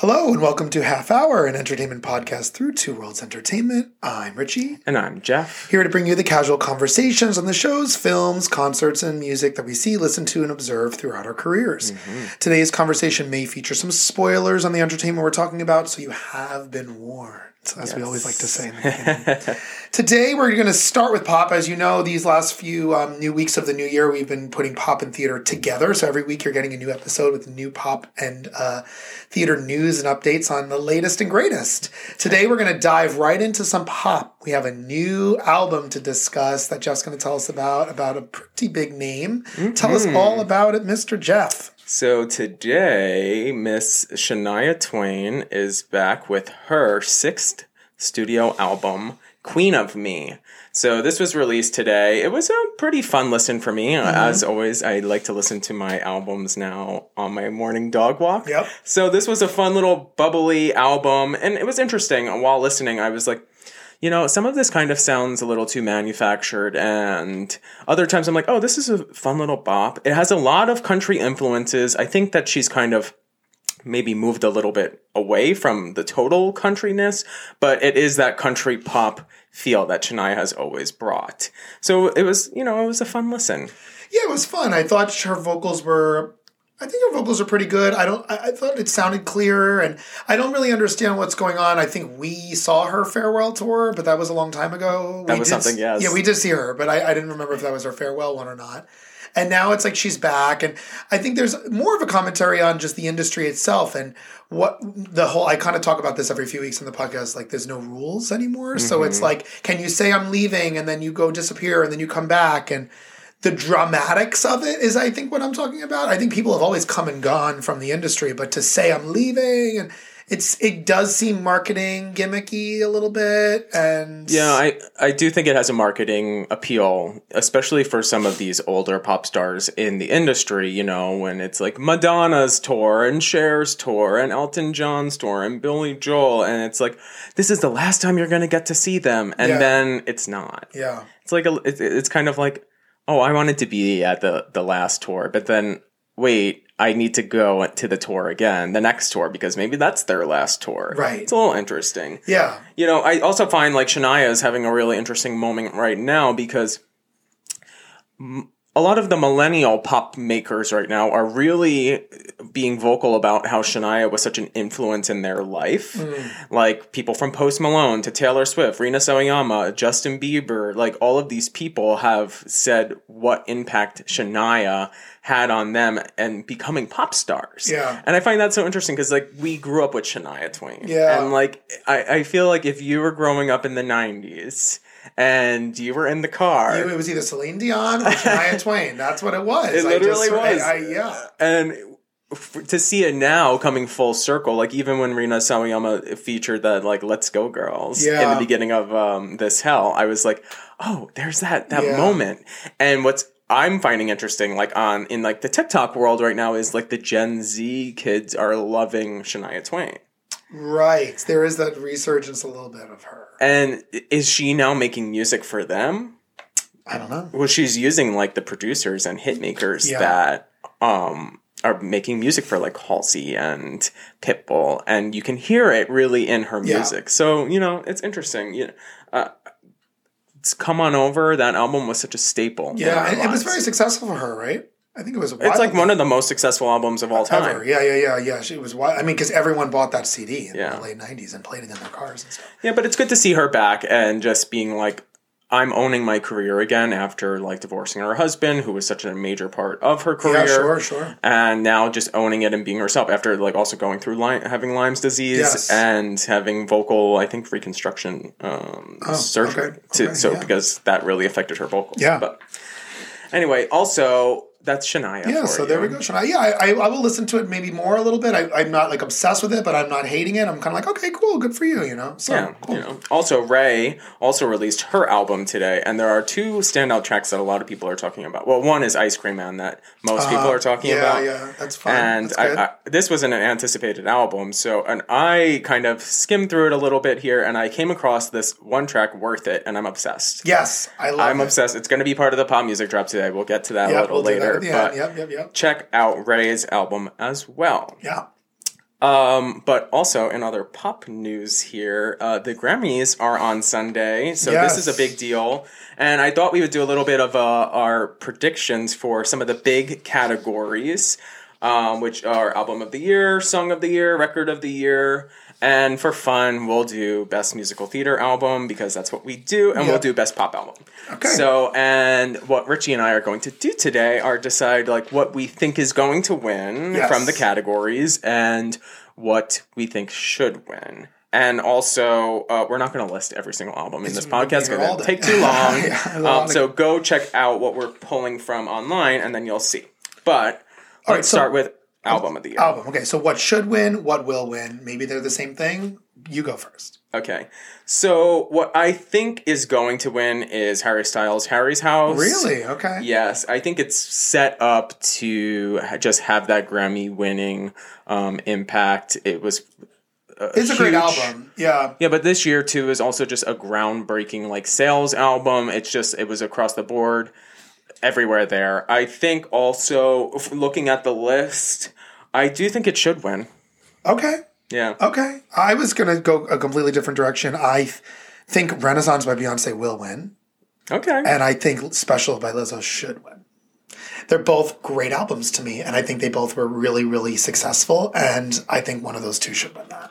Hello and welcome to Half Hour, an entertainment podcast through Two Worlds Entertainment. I'm Richie, And I'm Jeff. here to bring you the casual conversations on the shows, films, concerts, and music that we see, listen to, and observe throughout our careers. Mm-hmm. Today's conversation may feature some spoilers on the entertainment we're talking about, so you have been warned. As we always like to say in the beginning. Today, we're going to start with pop. As you know, these last few um, new weeks of the new year, we've been putting pop and theater together. So every week, you're getting a new episode with new pop and uh, theater news and updates on the latest and greatest. Today, we're going to dive right into some pop. We have a new album to discuss that Jeff's going to tell us about, about a pretty big name. Tell us all about it, Mr. Jeff. So today, Miss Shania Twain is back with her sixth studio album, Queen of Me. So this was released today. It was a pretty fun listen for me. Mm-hmm. As always, I like to listen to my albums now on my morning dog walk. Yep. So this was a fun little bubbly album, and it was interesting. While listening, I was like, you know, some of this kind of sounds a little too manufactured, and other times I'm like, oh, this is a fun little bop. It has a lot of country influences. I think that she's kind of maybe moved a little bit away from the total countryness, but it is that country pop feel that Shania has always brought. So it was, you know, it was a fun listen. Yeah, it was fun. I thought her vocals were. I think her vocals are pretty good. I don't. I, I thought it sounded clear, and I don't really understand what's going on. I think we saw her farewell tour, but that was a long time ago. That We was did- something, yes. Yeah, we did see her, but I, I didn't remember if that was her farewell one or not. And now it's like she's back, and I think there's more of a commentary on just the industry itself and what the whole. I kind of talk about this every few weeks in the podcast. Like, there's no rules anymore, so Mm-hmm. it's like, can you say I'm leaving, and then you go disappear, and then you come back, and the dramatics of it is I think what I'm talking about. I think people have always come and gone from the industry, but to say I'm leaving and it's it does seem marketing gimmicky a little bit and Yeah, I, I do think it has a marketing appeal, especially for some of these older pop stars in the industry, you know, when it's like Madonna's tour and Cher's tour and Elton John's tour and Billy Joel. And it's like, this is the last time you're going to get to see them. And Yeah. then it's not. yeah. It's like, a, it's, it's kind of like, oh, I wanted to be at the, the last tour, but then wait, I need to go to the tour again, the next tour, because maybe that's their last tour. Right. It's a little interesting. Yeah. You know, I also find like Shania is having a really interesting moment right now because m- a lot of the millennial pop makers right now are really being vocal about how Shania was such an influence in their life. Mm. Like people from Post Malone to Taylor Swift, Rina Sawayama, Justin Bieber, like all of these people have said what impact Shania had on them and becoming pop stars. Yeah. And I find that so interesting because like we grew up with Shania Twain. Yeah. And like I, I feel like if you were growing up in the nineties and you were in the car It was either Celine Dion or Shania Twain. That's what it was. It I literally just- was. I, yeah. and f- to see it now coming full circle, like even when Rina Sawayama featured that like "Let's Go Girls" in the beginning of um, this hell, I was like, oh, there's that that Yeah. moment. And what's I'm finding interesting, like on in like the TikTok world right now, is like the Gen Z kids are loving Shania Twain. Right. There is that resurgence a little bit of her. And is she now making music for them? I don't know. Well, she's using like the producers and hit makers Yeah. that um are making music for like Halsey and Pitbull, and you can hear it really in her Yeah. music. So you know, it's interesting. You uh, it's come on over. That album was such a staple. Yeah, it was very successful for her, right? I think it was. It's like one of the most successful albums of all time. ever. Yeah, yeah, yeah, yeah. She was. wi- I mean, because everyone bought that CD in Yeah. the late '90s and played it in their cars and stuff. Yeah, but it's good to see her back and just being like, I'm owning my career again after like divorcing her husband, who was such a major part of her career. Yeah, sure, sure. and now just owning it and being herself after like also going through Lyme, having Lyme's disease Yes. and having vocal I think reconstruction um, surgery okay, to, okay, so yeah. because that really affected her vocals Yeah. but anyway also that's Shania. Yeah, so you. there we go, Shania. Yeah, I, I, will listen to it maybe more a little bit. I, I'm not like obsessed with it, but I'm not hating it. I'm kind of like, okay, cool, good for you, you know. So Yeah, cool. you know. Also, Raye also released her album today, and there are two standout tracks that a lot of people are talking about. Well, one is Ice Cream Man that most people are talking Uh, yeah, about. yeah, that's fine. And That's. I, I, this was an anticipated album, so and I kind of skimmed through it a little bit here, and I came across this one track, "Worth It," and I'm obsessed. yes, I love. I'm it. obsessed. It's going to be part of the pop music drop today. We'll get to that Yeah, a little we'll that later. at the end. But Yep, yep, yep. check out Raye's album as well. Yeah. Um, but also in other pop news here, uh, the Grammys are on Sunday, so Yes. this is a big deal. And I thought we would do a little bit of uh, our predictions for some of the big categories, um, which are album of the year, song of the year, record of the year. And for fun, we'll do best musical theater album because that's what we do, and we'll do best pop album. Okay. So, and what Richie and I are going to do today are decide like what we think is going to win Yes. from the categories and what we think should win. And also, uh, we're not going to list every single album in this podcast because it'll take too long. Yeah, um, so go check out what we're pulling from online, and then you'll see. But right, let's so- start with album of the year. Album. Okay, so what should win? What will win? Maybe they're the same thing. You go first. Okay, so what I think is going to win is Harry Styles' Harry's House. Really? Okay. Yes, I think it's set up to just have that Grammy winning um, impact. It was It's a great album. Yeah. Yeah, but this year too is also just a groundbreaking like sales album. It's just it was across the board, everywhere there. I think also looking at the list, I do think it should win. Okay. Yeah. Okay. I was going to go a completely different direction. I th- think Renaissance by Beyonce will win, Okay. and I think Special by Lizzo should win. They're both great albums to me, and I think they both were really, really successful, and I think one of those two should win that.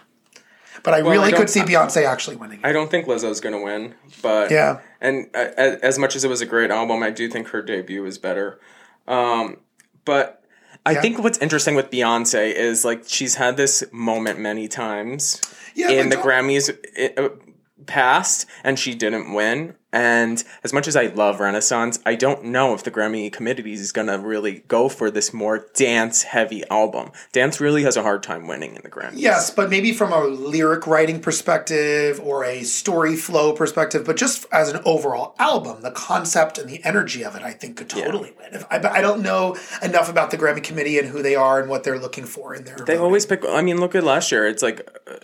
But I Well, really I could see Beyonce actually winning. I don't think Lizzo's gonna win, but Yeah. And uh, as, much as it was a great album, I do think her debut was better. Um, but I Yeah. think what's interesting with Beyonce is like she's had this moment many times Yeah, in the Grammys uh, past, and she didn't win. And as much as I love Renaissance, I don't know if the Grammy committee is gonna really go for this more dance heavy album. Dance really has a hard time winning in the Grammys. Yes, but maybe from a lyric writing perspective or a story flow perspective, but just as an overall album, the concept and the energy of it, I think could totally win. If, I, but I don't know enough about the Grammy committee and who they are and what they're looking for in their. They always pick. I mean, look at last year. It's like uh,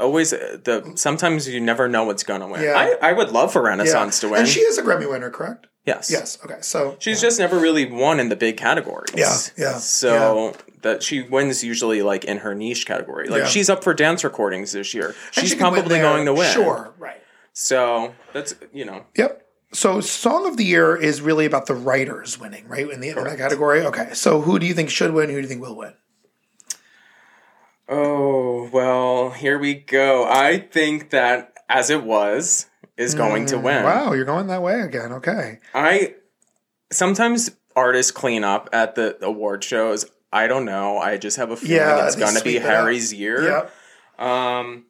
always uh, the. Sometimes you never know what's gonna win. Yeah. I, I would love for Renaissance to win. And she is a Grammy winner, correct? yes. Yes. Okay. So She's just never really won in the big categories. Yeah, yeah, So that she wins usually like in her niche category. Like Yeah. she's up for dance recordings this year. and She's she probably going to win. Sure. Right. So that's you know. Yep. So song of the year is really about the writers winning, right? In the in that category. Okay. So who do you think should win? Who do you think will win? Oh well, here we go. I think that as it was is going to win. Mm, Wow, you're going that way again. Okay. I sometimes artists clean up at the award shows. I don't know. I just have a feeling Yeah, it's gonna be sweep it up. Harry's year. Yep. Um,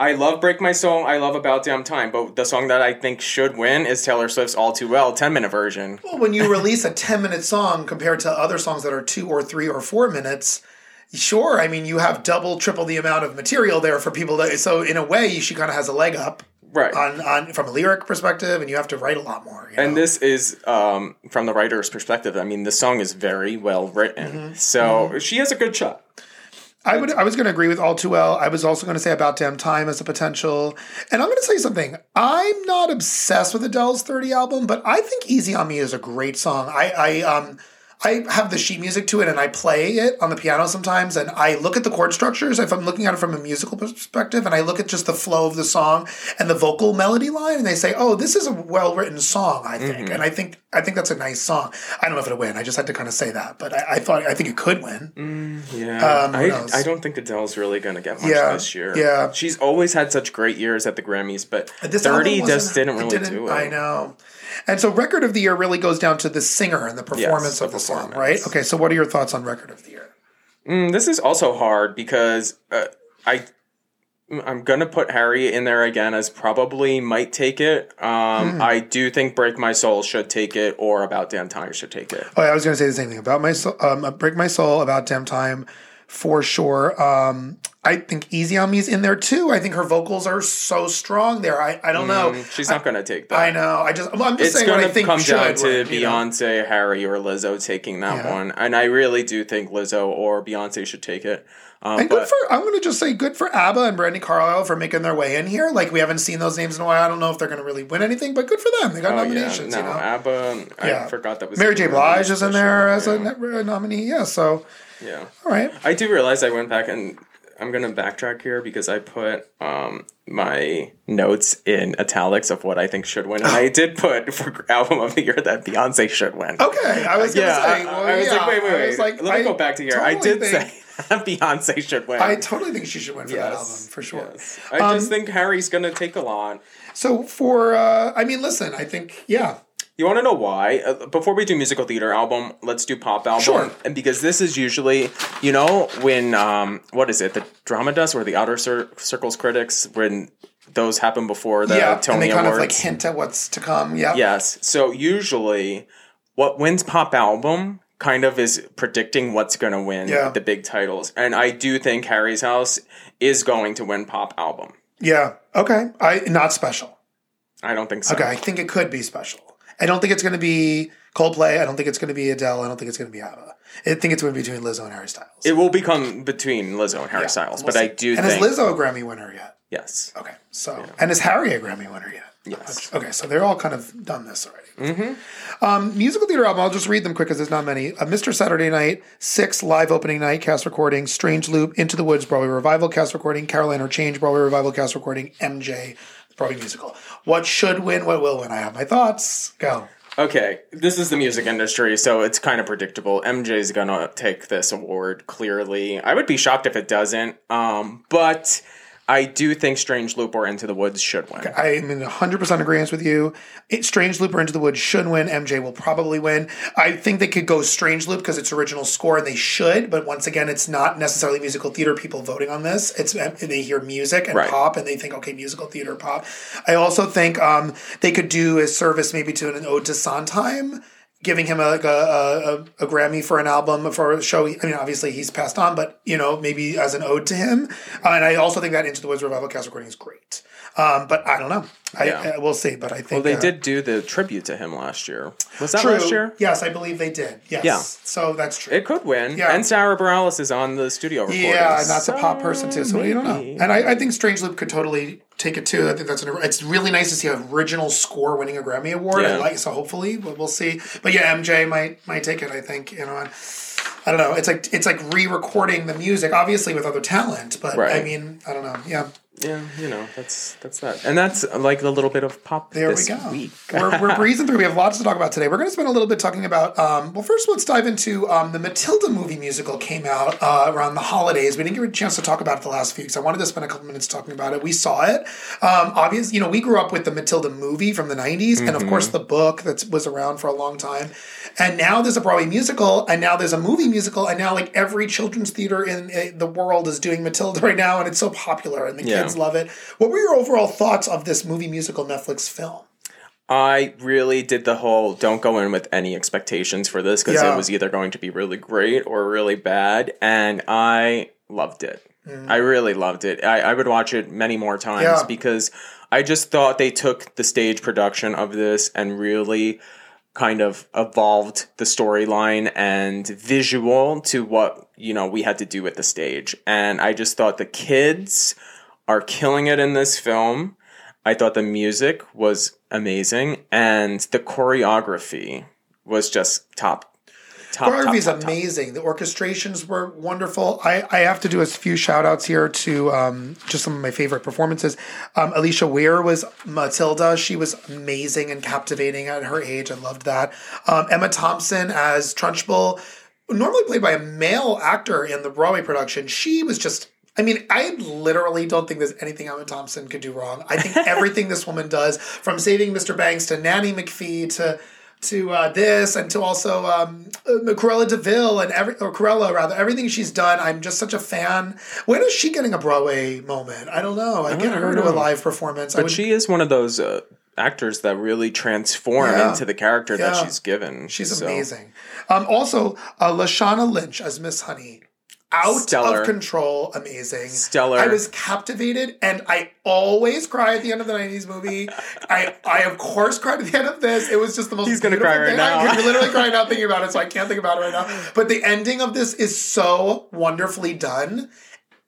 I love "Break My Soul." I love "About Damn Time," but the song that I think should win is Taylor Swift's "All Too Well" ten minute version. Well, when you release a 10 minute song compared to other songs that are two or three or four minutes, sure, I mean, you have double, triple the amount of material there for people to. So, in a way, she kind of has a leg up Right. on, on from a lyric perspective, and you have to write a lot more. and know? this is um, from the writer's perspective. I mean, the song is very well written, Mm-hmm. so she has a good shot. I would I was going to agree with all too well. I was also going to say about damn time as a potential. And I'm going to say something. I'm not obsessed with Adele's 30 album, but I think Easy on Me is a great song. I I um I have the sheet music to it and I play it on the piano sometimes and I look at the chord structures if I'm looking at it from a musical perspective and I look at just the flow of the song and the vocal melody line and they say, "Oh, this is a well-written song, I think." Mm-hmm. And I think I think that's a nice song. I don't know if it'll win. I just had to kind of say that, but I, I thought I think it could win. Mm, yeah, Um, I. I don't think Adele's really going to get much Yeah, this year. yeah. she's always had such great years at the Grammys, but uh, This thirty just didn't really do it. I know. And so record of the year really goes down to the singer and the performance the of the song, right? Okay, so what are your thoughts on record of the year? Mm, this is also hard because uh, I I'm gonna put Harry in there again as probably might take it. Um, Hmm. I do think Break My Soul should take it, or About Damn Time should take it. Oh, yeah, I was going to say the same thing about my soul, um, break my soul about damn time for sure. Um, I think Easy on Me's in there too. I think her vocals are so strong there. I, I don't know. She's not gonna take that. I know. I just I'm just it's saying what I think come should down to win, you know? Beyonce, Harry, or Lizzo taking that Yeah. one, and I really do think Lizzo or Beyonce should take it. Um, And but good for I'm going to just say good for ABBA and Brandi Carlile for making their way in here. Like we haven't seen those names in a while. I don't know if they're going to really win anything, but good for them. They got oh, yeah, nominations. no, you know, ABBA. I Yeah. forgot that was Mary J. Blige is in there as a yeah. net- nominee. Yeah, so yeah. all right. I do realize I went back and I'm gonna backtrack here because I put um, my notes in italics of what I think should win, and I did put for album of the year that Beyonce should win. Okay, I was going to Yeah, say. I, well, I was yeah, like, wait, wait, I wait. was like, Let me I go back to here. I did think- say Beyonce should win. I totally think she should win for that album for sure. yes. I Um, just think Harry's gonna take a lot. So for uh I mean listen, I think yeah. You want to know why? Uh, before we do musical theater album, let's do pop album. Sure. And because this is usually, you know, when um, what is it, the Drama Desk or the Outer Cir- Circles critics, when those happen before the yeah, Tony and they kind Awards. of like hint at what's to come. Yeah. Yes. So usually, what wins pop album kind of is predicting what's going to win Yeah. the big titles, and I do think Harry's House is going to win pop album. Yeah. Okay. I not special. I don't think so. Okay, I think it could be special. I don't think it's going to be Coldplay. I don't think it's going to be Adele. I don't think it's going to be ABBA. I think it's going to be between Lizzo and Harry Styles. It will become between Lizzo and Harry Yeah, Styles, we'll but I do And think is Lizzo a Grammy winner yet? yes. Okay, so and is Harry a Grammy winner yet? Yes. Okay, so they're all kind of done this already. Mm-hmm. Um, musical theater album. I'll just read them quick because there's not many. Uh, Mr. Saturday Night, Six live opening night cast recording, Strange Loop, Into the Woods Broadway revival cast recording, Caroline or Change Broadway revival cast recording, MJ Broadway musical. What should win? What will win? I have my thoughts. Go. Okay, this is the music industry, so it's kind of predictable. MJ's gonna take this award clearly. I would be shocked if it doesn't. Um, but I do think Strange Loop or Into the Woods should win. I am in 100% agreement with you. It, Strange Loop or Into the Woods should win. MJ will probably win. I think they could go Strange Loop because it's original score and they should, but once again, it's not necessarily musical theater people voting on this. It's They hear music and Right. pop and they think, okay, musical theater, pop. I also think um, they could do a service maybe to an ode to Sondheim. Giving him a, like a, a, a Grammy for an album for a show. I mean, obviously he's passed on, but you know, maybe as an ode to him. Uh, and I also think that Into the Woods revival cast recording is great. Um, but I don't know. I, Yeah. I we'll see. But I think Well, they uh, did do the tribute to him last year. Was that True. last year? Yes, I believe they did. Yes. Yeah. So that's true. It could win. Yeah. And Sara Bareilles is on the studio recording. yeah, and that's a pop person too. So you don't know. And I, I think Strange Loop could totally take it too. I think that's an. It's really nice to see an original score winning a Grammy award. I like so hopefully, but we'll see. But yeah, MJ might might take it. I think you know. and I don't know. It's like it's like re-recording the music, obviously with other talent. But I mean, I don't know. Yeah, Yeah, you know, that's that's that. And that's like a little bit of pop There this we go. week. we're, we're breezing through. We have lots to talk about today. We're going to spend a little bit talking about. Um, well, first, let's dive into um, the Matilda movie musical. Came out uh, around the holidays. We didn't get a chance to talk about it the last few weeks. I wanted to spend a couple minutes talking about it. We saw it. Um, obviously, you know, we grew up with the Matilda movie from the '90s, and of course, the book that was around for a long time. And now there's a Broadway musical, and now there's a movie musical, and now like every children's theater in uh, the world is doing Matilda right now, and it's so popular, and the Yeah. kids love it. What were your overall thoughts of this movie musical Netflix film? I really did the whole don't go in with any expectations for this because Yeah. it was either going to be really great or really bad, and I loved it. Mm. I really loved it. I, I would watch it many more times Yeah. because I just thought they took the stage production of this and really kind of evolved the storyline and visual to what you know we had to do at the stage and i just thought the kids are killing it in this film i thought the music was amazing and the choreography was just top top Choreography is top, top, top. amazing. The orchestrations were wonderful. I, I have to do a few shout outs here to um, just some of my favorite performances. Um, Alisha Weir was Matilda. She was amazing and captivating at her age. I loved that. Um, Emma Thompson as Trunchbull, normally played by a male actor in the Broadway production. She was just. I mean, I literally don't think there's anything Emma Thompson could do wrong. I think everything this woman does, from saving Mr. Banks to Nanny McPhee to to uh, this and to also um, uh, Cruella de Vil and every or Cruella rather everything she's done. I'm just such a fan. When is she getting a Broadway moment? I don't know. I get her to a live performance. I But would, she is one of those uh, actors that really transform Yeah. into the character that she's given. she's So, amazing. Um, also, uh, Lashana Lynch as Miss Honey. Out Stellar. of control, amazing. Stellar. I was captivated, and I always cry at the end of the '90s movie. I, I of course cried at the end of this. It was just the most. He's gonna cry right thing. now. I'm literally crying now thinking about it, so I can't think about it right now. But the ending of this is so wonderfully done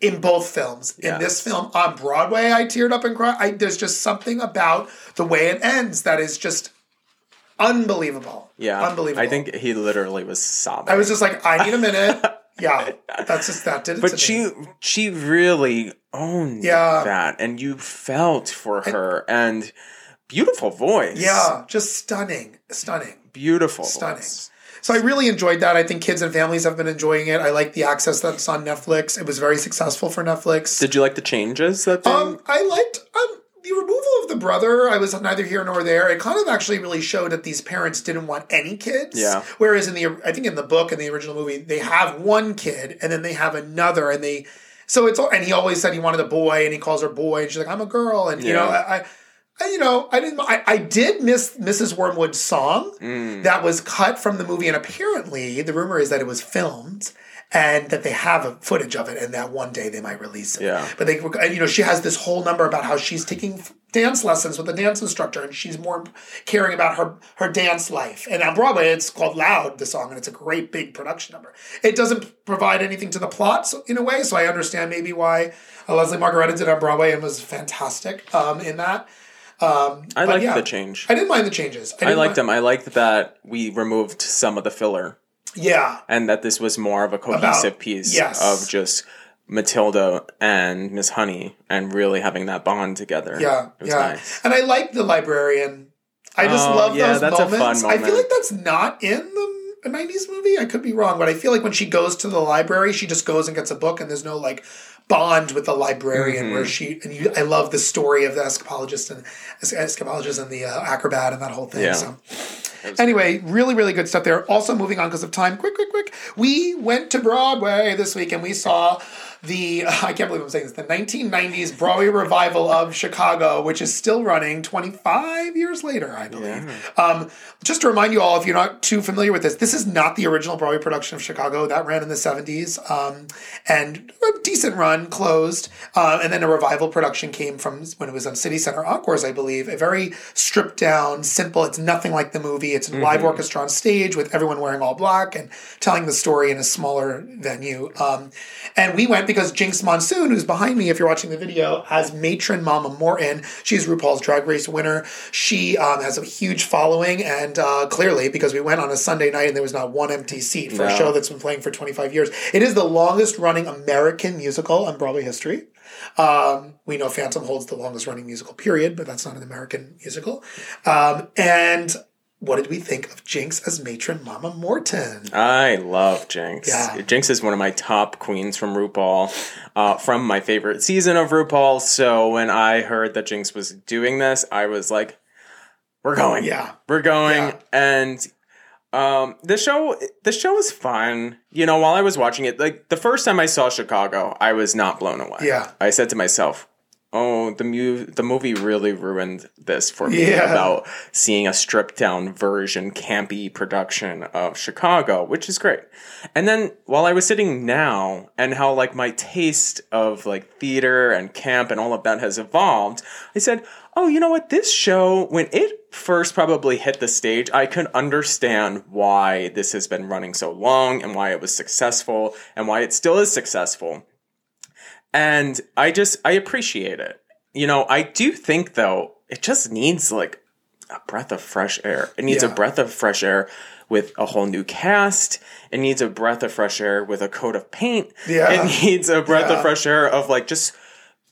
in both films. In this film on Broadway, I teared up and cried. I, there's just something about the way it ends that is just unbelievable. Yeah. unbelievable. I think he literally was sobbing. I was just like, I need a minute. Yeah, that's just that did it. but me. she she really owned Yeah. that and you felt for her and beautiful voice. yeah, just stunning, stunning. Beautiful Stunning. voice. So I really enjoyed that. I think kids and families have been enjoying it. I like the access that's on Netflix. It was very successful for Netflix. Did you like the changes that they Um, I liked um, the removal of the brother. I was neither here nor there. It kind of actually really showed that these parents didn't want any kids. Yeah. Whereas in the, I think in the book and the original movie, they have one kid and then they have another, and they. So it's all, and he always said he wanted a boy, and he calls her boy, and she's like, "I'm a girl," and you know, I, I, you know, I didn't. I, I did miss Mrs. Wormwood's song Mm. that was cut from the movie, and apparently the rumor is that it was filmed and that they have a footage of it, and that one day they might release it. Yeah. But they, you know, she has this whole number about how she's taking dance lessons with a dance instructor, and she's more caring about her her dance life. And on Broadway, it's called "Loud," the song, and it's a great big production number. It doesn't provide anything to the plot so, in a way, so I understand maybe why uh, Lesli Margherita did it on Broadway and was fantastic um, in that. Um, I liked yeah, the change. I didn't mind the changes. I didn't liked mind- them. I liked that we removed some of the filler Yeah, and that this was more of a cohesive piece yes. of just Matilda and Miss Honey and really having that bond together. Yeah, It was yeah. nice. And I like the librarian. I just Oh, love yeah, those that's a fun moments. I feel like that's not in the 90s movie. I could be wrong, but I feel like when she goes to the library, she just goes and gets a book, and there's no like bond with the librarian Mm-hmm. where she and you, I love the story of the escapologist and escapologist and the uh, acrobat and that whole thing. Yeah. So. Anyway, really, really good stuff there. Also, moving on because of time, quick, quick, quick. We went to Broadway this week and we saw the, I can't believe I'm saying this, the 1990s Broadway revival of Chicago, which is still running 25 years later, I believe. Um, just to remind you all, if you're not too familiar with this, this is not the original Broadway production of Chicago. That ran in the 70s um, and a decent run, closed. Uh, and then a revival production came from when it was on City Center Encores, I believe. A very stripped down, simple, it's nothing like the movie. It's a live orchestra on stage with everyone wearing all black and telling the story in a smaller venue. Um, and we went because Jinkx Monsoon, who's behind me, if you're watching the video, as matron Mama Morton. She's RuPaul's Drag Race winner. She um, has a huge following, and uh, clearly, because we went on a Sunday night and there was not one empty seat for a show that's been playing for 25 years. It is the longest running American musical on Broadway history. Um, we know Phantom holds the longest running musical period, but that's not an American musical. Um, and what did we think of Jinkx as matron Mama Morton? I love Jinkx. Yeah. Jinkx is one of my top queens from RuPaul, uh, from my favorite season of RuPaul. So when I heard that Jinkx was doing this, I was like, "We're going, Yeah. we're going." Yeah. And um, the show, the show is fun. You know, while I was watching it, like the first time I saw Chicago, I was not blown away. Yeah. I said to myself. Oh, the mu- the movie really ruined this for me Yeah. about seeing a stripped down version, campy production of Chicago, which is great. And then while I was sitting now and how like my taste of like theater and camp and all of that has evolved, I said, oh, you know what? This show, when it first probably hit the stage, I could understand why this has been running so long and why it was successful and why it still is successful. And I just, I appreciate it. You know, I do think though, it just needs like a breath of fresh air. It needs Yeah. a breath of fresh air with a whole new cast. It needs a breath of fresh air with a coat of paint. Yeah. It needs a breath Yeah. of fresh air of like just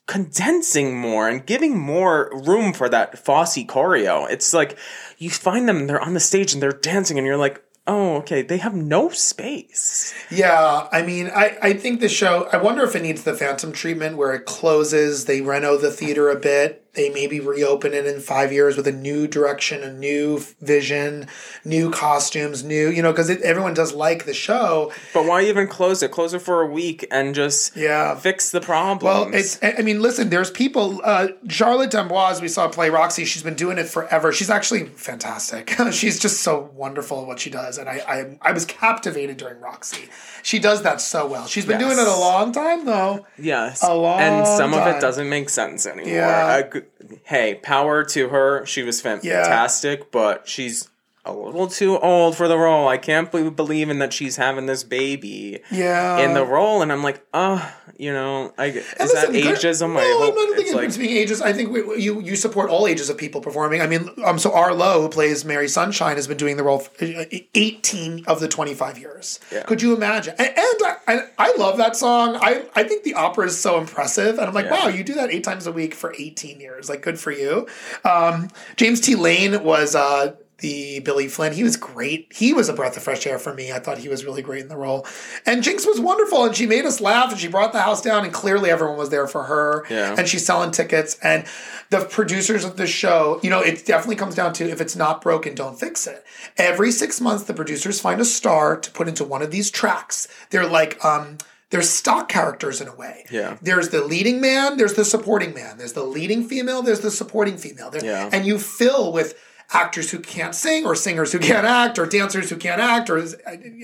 condensing more and giving more room for that Fosse choreo. It's like you find them, they're on the stage and they're dancing, and you're like, oh, okay, they have no space. Yeah, I mean, I, I think the show, I wonder if it needs the Phantom treatment where it closes, they reno the theater a bit, they maybe reopen it in five years with a new direction, a new vision, new costumes, new, you know, because everyone does like the show. But why even close it? Close it for a week and just Yeah. fix the problem. Well, it's. I mean, listen. There's people. Uh, Charlotte D'Amboise, we saw play Roxy. She's been doing it forever. She's actually fantastic. She's just so wonderful at what she does, and I, I, I was captivated during Roxy. She does that so well. She's been doing it a long time though. yes, a long and some of it doesn't make sense anymore. Yeah. I hey, power to her. She was fantastic, but she's a little too old for the role. I can't be believing that she's having this baby Yeah. in the role, and I'm like, oh, you know, I, is that listen, good- ageism? No, I I hope don't think it's like being ages. I think we, you you support all ages of people performing. I mean, um, so R. Lowe, who plays Mary Sunshine, has been doing the role for uh, eighteen of the twenty five years. Yeah. Could you imagine? And, and I, I, love that song. I I think the opera is so impressive, and I'm like, Yeah. wow, you do that eight times a week for eighteen years. Like, good for you. Um, James T. Lane was. Uh, the Billy Flynn. He was great. He was a breath of fresh air for me. I thought he was really great in the role. And Jinkx was wonderful and she made us laugh and she brought the house down and clearly everyone was there for her. Yeah. And she's selling tickets. And the producers of the show, you know, it definitely comes down to if it's not broken, don't fix it. Every six months, the producers find a star to put into one of these tracks. They're like, um, they're stock characters in a way. Yeah. There's the leading man, there's the supporting man. There's the leading female, there's the supporting female. There- Yeah. And you fill with actors who can't sing or singers who can't act or dancers who can't act or uh,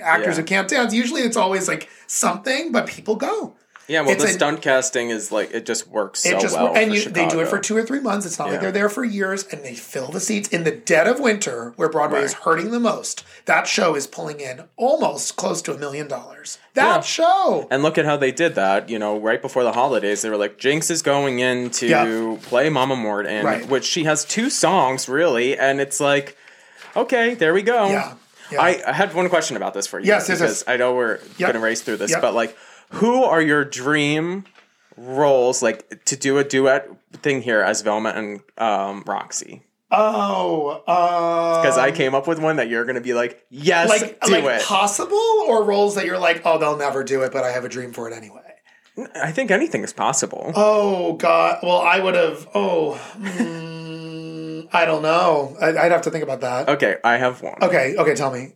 actors Yeah. who can't dance. Usually it's always like something, but people go. Yeah. Well, it's the a- stunt casting is like it just works so It just well. and you, they do it for two or three months. It's not like they're there for years, and they fill the seats in the dead of winter, where Broadway is hurting the most. That show is pulling in almost close to a million dollars. That Yeah. show, And look at how they did that. You know, right before the holidays, they were like, Jinkx is going in to Yeah. play Mama Mort, and Right. which she has two songs really, and it's like, okay, there we go. Yeah. Yeah. I, I had one question about this for you. Yes, yes, because yes. I know we're Yep. gonna race through this, Yep. but like, who are your dream roles like to do a duet thing here as Velma and um, Roxy? oh, uh, Because I came up with one that you're gonna be like, yes, like do like it. possible or roles that you're like, oh, they'll never do it, but I have a dream for it anyway. I think anything is possible. Oh God! Well, I would have. Oh, mm, I don't know. I'd, I'd have to think about that. okay, I have one. Okay, okay, tell me.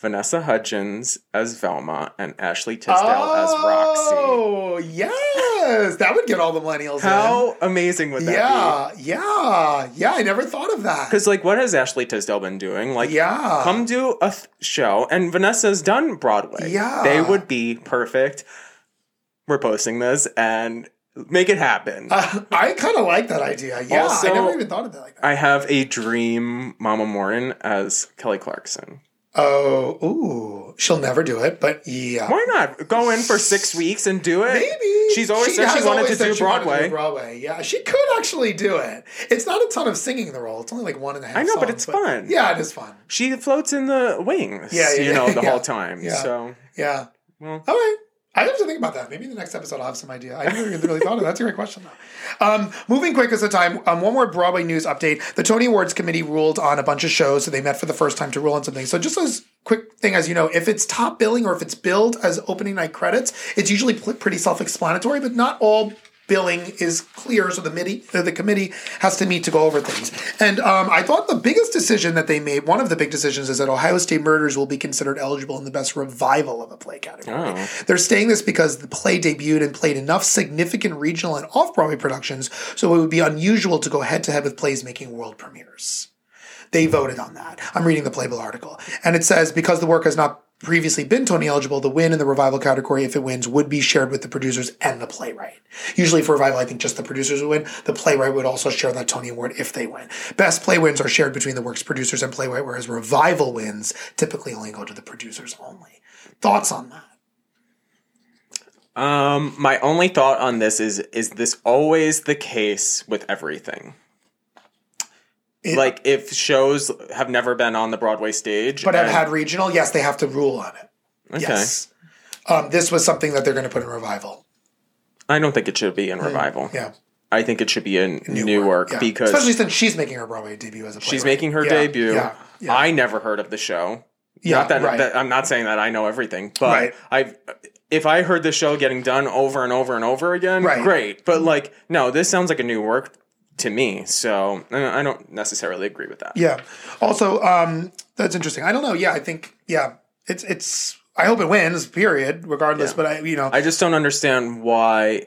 Vanessa Hudgens as Velma and Ashley Tisdale as Roxy. Oh, yes, that would get all the millennials. How amazing would in. that be? Yeah, yeah, yeah. I never thought of that. Because like, what has Ashley Tisdale been doing? Like, Yeah. come do a th- show, and Vanessa's done Broadway. Yeah. they would be perfect. We're posting this and make it happen. Uh, I kind of like that idea. Yeah, Also- I never even thought of it like that. I have a dream Mama Morton as Kelly Clarkson. Oh, ooh, she'll never do it, but yeah. Why not go in for six weeks and do it? Maybe she's always said she wanted to do she to Broadway. Broadway, yeah, she could actually do it. It's not a ton of singing in the role. It's only like one and a half. I know, but songs, it's fun. Yeah, it is fun. She floats in the wings. Yeah, yeah, you know the yeah. whole time. Yeah. So Yeah. Well- all right. I have to think about that. Maybe in the next episode I'll have some idea. I never really thought of that. That's a great question, though. Um, moving quick as the time, um, one more Broadway news update. The Tony Awards committee ruled on a bunch of shows, so they met for the first time to rule on something. So just as quick thing as you know, if it's top billing or if it's billed as opening night credits, it's usually pl- pretty self-explanatory, but not all billing is clear, so the, midi, uh, the committee has to meet to go over things. And um, I thought the biggest decision that they made, one of the big decisions, is that Ohio State Murders will be considered eligible in the best revival of a play category. Oh. They're saying this because the play debuted and played enough significant regional and off Broadway productions, so it would be unusual to go head to head with plays making world premieres. They voted on that. I'm reading the Playbill article. And it says because the work has not previously been Tony eligible, the win in the revival category, if it wins, would be shared with the producers and the playwright. Usually for revival, I think just the producers would win. The playwright would also share that Tony Award if they win. Best play wins are shared between the work's producers and playwright, whereas revival wins typically only go to the producers only. Thoughts on that? Um, my only thought on this is: is this always the case with everything? It- like, if shows have never been on the Broadway stage, But have had regional, yes, they have to rule on it. okay, Yes. Um, this was something that they're going to put in revival. I don't think it should be in revival. Mm, Yeah. I think it should be in new, work yeah. because especially since she's making her Broadway debut as a she's making her Yeah, debut. Yeah, yeah. I never heard of the show. Yeah, not that, right. that I'm not saying that I know everything, but Right. I've if I heard the show getting done over and over and over again, Right. great. But like, no, this sounds like a new work to me. So I don't necessarily agree with that. Yeah. Also, um, that's interesting. I don't know. Yeah, I think yeah, it's it's. I hope it wins. Period. Regardless, Yeah. but I you know I just don't understand why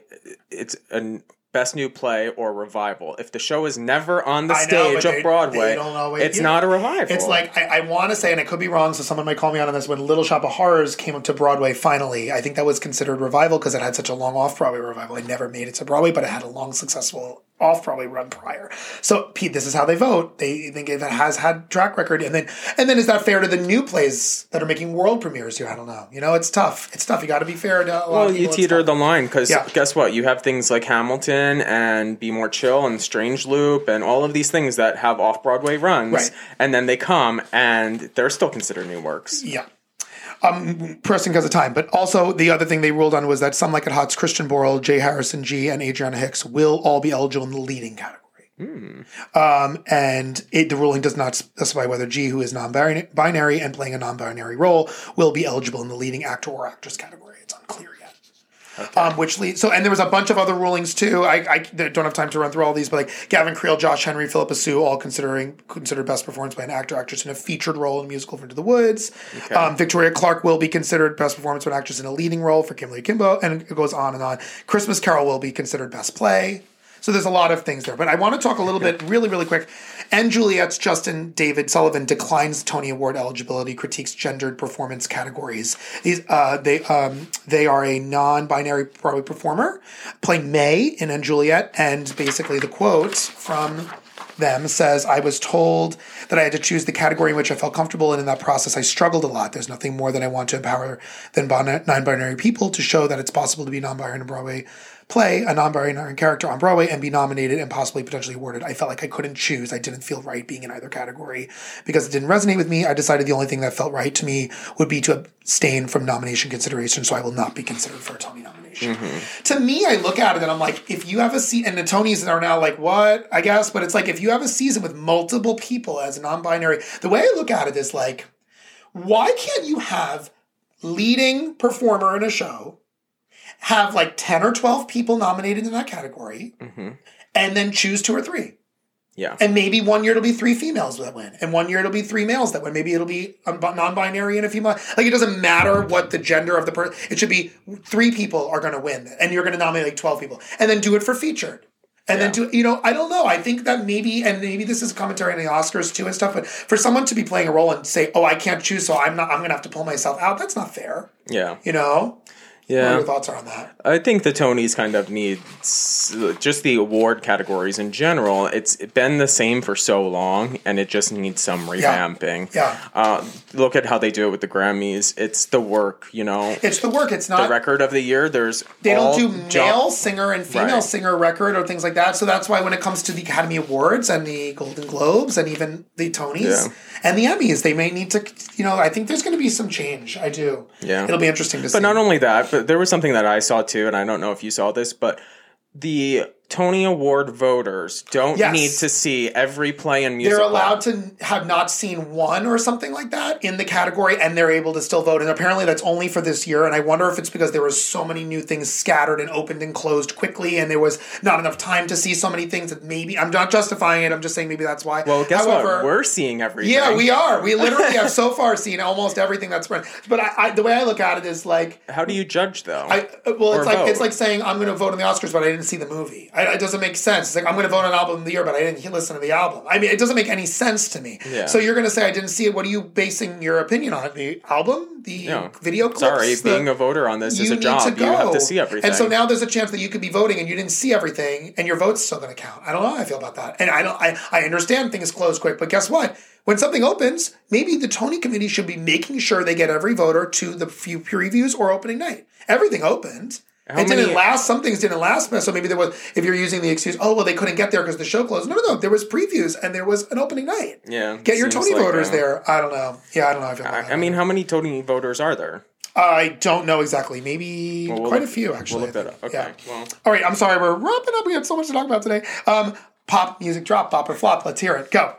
it's a best new play or revival. If the show is never on the I stage but of they- Broadway, they always- it's yeah. not a revival. It's like I, I want to say, and I could be wrong, so someone might call me out on this. When Little Shop of Horrors came up to Broadway, finally, I think that was considered revival because it had such a long off Broadway revival. It never made it to Broadway, but it had a long successful off Broadway run prior. So, Pete, this is how they vote. They think it has had track record, and then and then is that fair to the new plays that are making world premieres here? I don't know. You know, it's tough. It's tough. You got to be fair to a lot well, you teeter the line because Yeah. guess what? You have things like Hamilton and Be More Chill and Strange Loop and all of these things that have off Broadway runs, Right. and then they come and they're still considered new works. Yeah. Um, pressing because of time, but also the other thing they ruled on was that Some Like It Hot's Christian Borle, J. Harrison Ghee, and Adriana Hicks will all be eligible in the leading category. Um, and it, the ruling does not specify whether Ghee, who is non-binary and playing a non-binary role, will be eligible in the leading actor or actress category. It's unclear yet. Um, which leads so, and there was a bunch of other rulings too. I, I don't have time to run through all these, but like Gavin Creel, Josh Henry, Phillipa Soo, all considering considered best performance by an actor actress in a featured role in musical for Into the Woods. Um, Victoria Clark will be considered best performance by an actress in a leading role for Kimberly Akimbo, and it goes on and on. Christmas Carol will be considered best play. So there's a lot of things there, but I want to talk a little bit, really, really quick. And Juliet's Justin David Sullivan declines Tony Award eligibility, critiques gendered performance categories. These uh, they um, they are a non-binary Broadway performer playing May in And Juliet, and basically the quote from them says, I was told that I had to choose the category in which I felt comfortable, and in that process, I struggled a lot. There's nothing more that I want to empower than non binary people to show that it's possible to be non binary in Broadway play, a non binary character on Broadway, and be nominated and possibly potentially awarded. I felt like I couldn't choose. I didn't feel right being in either category because it didn't resonate with me. I decided the only thing that felt right to me would be to abstain from nomination consideration, so I will not be considered for a Tony nomination. Mm-hmm. To me, I look at it and I'm like, if you have a seat, and the Tonys are now like, what? I guess, but it's like if you have a season with multiple people as non-binary, the way I look at it is like, why can't you have leading performer in a show have like 10 or 12 people nominated in that category mm-hmm. and then choose two or three Yeah. and maybe one year it'll be three females that win, and one year it'll be three males that win. Maybe it'll be non-binary and a female. Like it doesn't matter what the gender of the person. It should be three people are going to win, and you're going to nominate like twelve people, and then do it for featured. And then do you know? I don't know. I think that maybe, and maybe this is commentary on the Oscars too and stuff. But for someone to be playing a role and say, "Oh, I can't choose, so I'm not. I'm going to have to pull myself out." That's not fair. Yeah. You know. What Yeah. your thoughts are on that? I think the Tonys kind of needs just the award categories in general. It's been the same for so long, and it just needs some revamping. Yeah. Uh, look at how they do it with the Grammys. It's the work, you know. It's the work. It's not the record of the year. There's They don't do jo- male singer and female Right. singer record or things like that. So that's why when it comes to the Academy Awards and the Golden Globes and even the Tonys Yeah. and the Emmys, they may need to, you know, I think there's going to be some change. I do. Yeah. It'll be interesting to see. But not only that, but there was something that I saw too, and I don't know if you saw this, but the Tony Award voters don't Yes. need to see every play and music. they're allowed to have not seen one or something like that in the category and they're able to still vote and apparently that's only for this year and i wonder if it's because there were so many new things scattered and opened and closed quickly and there was not enough time to see so many things that maybe i'm not justifying it i'm just saying maybe that's why Well, guess However, what? We're seeing everything. Yeah, we are. We literally have so far seen almost everything that's spread. But I, I, the way I look at it is like, How do you judge though? I well, Or it's like vote. it's like saying I'm going to vote in the Oscars, but I didn't see the movie. I, it doesn't make sense. It's like I'm going to vote on album of the year, but I didn't listen to the album. I mean, it doesn't make any sense to me. Yeah. So you're going to say I didn't see it. What are you basing your opinion on? The album, the Yeah. video clips. Sorry, the- being a voter on this is a job. You have to see everything. And so now there's a chance that you could be voting and you didn't see everything, and your vote's still going to count. I don't know how I feel about that. And I don't. I, I understand things close quick, but guess what? When something opens, maybe the Tony committee should be making sure they get every voter to the few previews or opening night. Everything opened. How it didn't last. Some things didn't last. So maybe there was. If you're using the excuse, oh well, they couldn't get there because the show closed. No, no, no. There was previews and there was an opening night. Yeah, Get your Tony like, voters uh, there. I don't know. Yeah, I don't know. I feel I. I mean, how many Tony voters are there? I don't know exactly. Maybe we'll quite look- a few actually. We'll look that up. Okay. Yeah. Well, All right. I'm sorry. We're wrapping up. We had so much to talk about today. Um, pop music drop, pop or flop. Let's hear it. Go.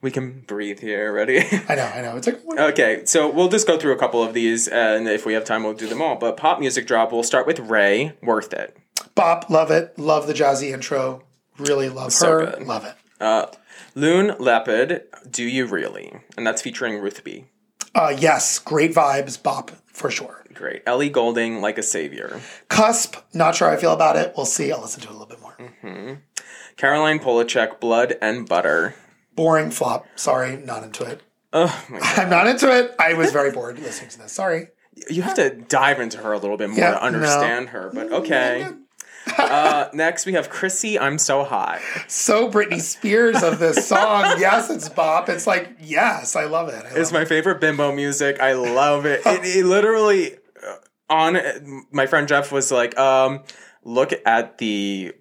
We can breathe here. Ready? I know. I know. It's like okay, so we'll just go through a couple of these, and if we have time, we'll do them all. But pop music drop, we'll start with Raye. Worth it. bop. Love it. Love the jazzy intro. Really love So her. good. Love it. Uh, Loon Leopard, Do You Really? And that's featuring Ruth B. Uh, yes, great vibes, bop for sure. Great. Ellie Goulding, Like a Savior. Cusp, not sure how I feel about it. We'll see. I'll listen to it a little bit more. Caroline Polachek, Blood and Butter. Boring flop. Sorry, not into it. Oh my God. I'm not into it. I was very bored listening to this. Sorry. You have to dive into her a little bit more Yeah, to understand her, but okay. uh, next, we have Chrissy, I'm So Hot. So Britney Spears of this song. yes, it's bop. It's like, yes, I love it. I It's love my favorite bimbo music. I love it. It, it literally uh, on my friend Jeff was like, um, look at the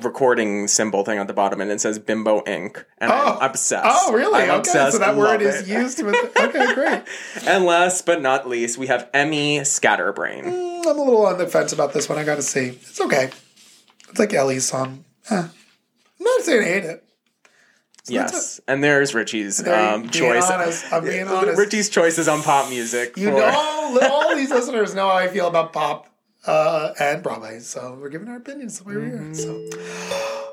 recording symbol thing at the bottom and it says Bimbo Inc. And Oh. I'm obsessed. Oh, really? I'm okay, obsessed. so that word Love is it. used with. Okay, great. And last but not least, we have Emmy Scatterbrain. Mm, I'm a little on the fence about this one. I got to see. It's okay. It's like Ellie's song. Eh. I'm not saying I hate it. yes. And there's Richie's um, choice. honest. I'm being honest. Richie's choices on pop music. You for- know, all these listeners know how I feel about pop uh, and Broadway, so we're giving our opinions the way we're here. So,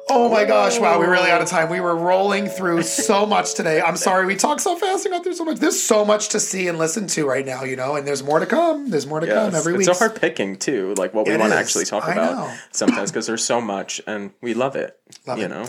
oh my gosh, wow, we're really out of time. We were rolling through so much today. I'm sorry we talked so fast and got through so much. There's so much to see and listen to right now, you know, and there's more to come. There's more to come every week. It's so hard picking too, like what we It want to actually talk I about know. sometimes because there's so much and we love it. Love you it. know,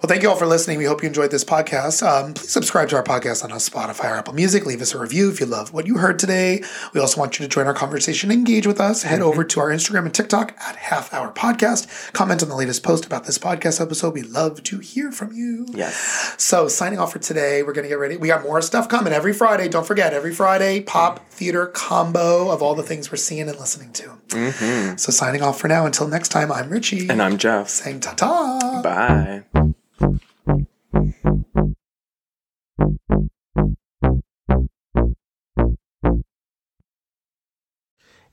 Well, thank you all for listening. We hope you enjoyed this podcast. Um, please subscribe to our podcast on Spotify or Apple Music. Leave us a review if you love what you heard today. We also want you to join our conversation, engage with us. Head over to our Instagram and TikTok at Half Hour Podcast. Comment on the latest post about this podcast episode. We love to hear from you. yes. So, signing off for today, we're going to get ready. We got more stuff coming every Friday. Don't forget, every Friday, pop theater combo of all the things we're seeing and listening to. So, signing off for now. Until next time, I'm Richie. And I'm Jeff. saying ta ta. Bye.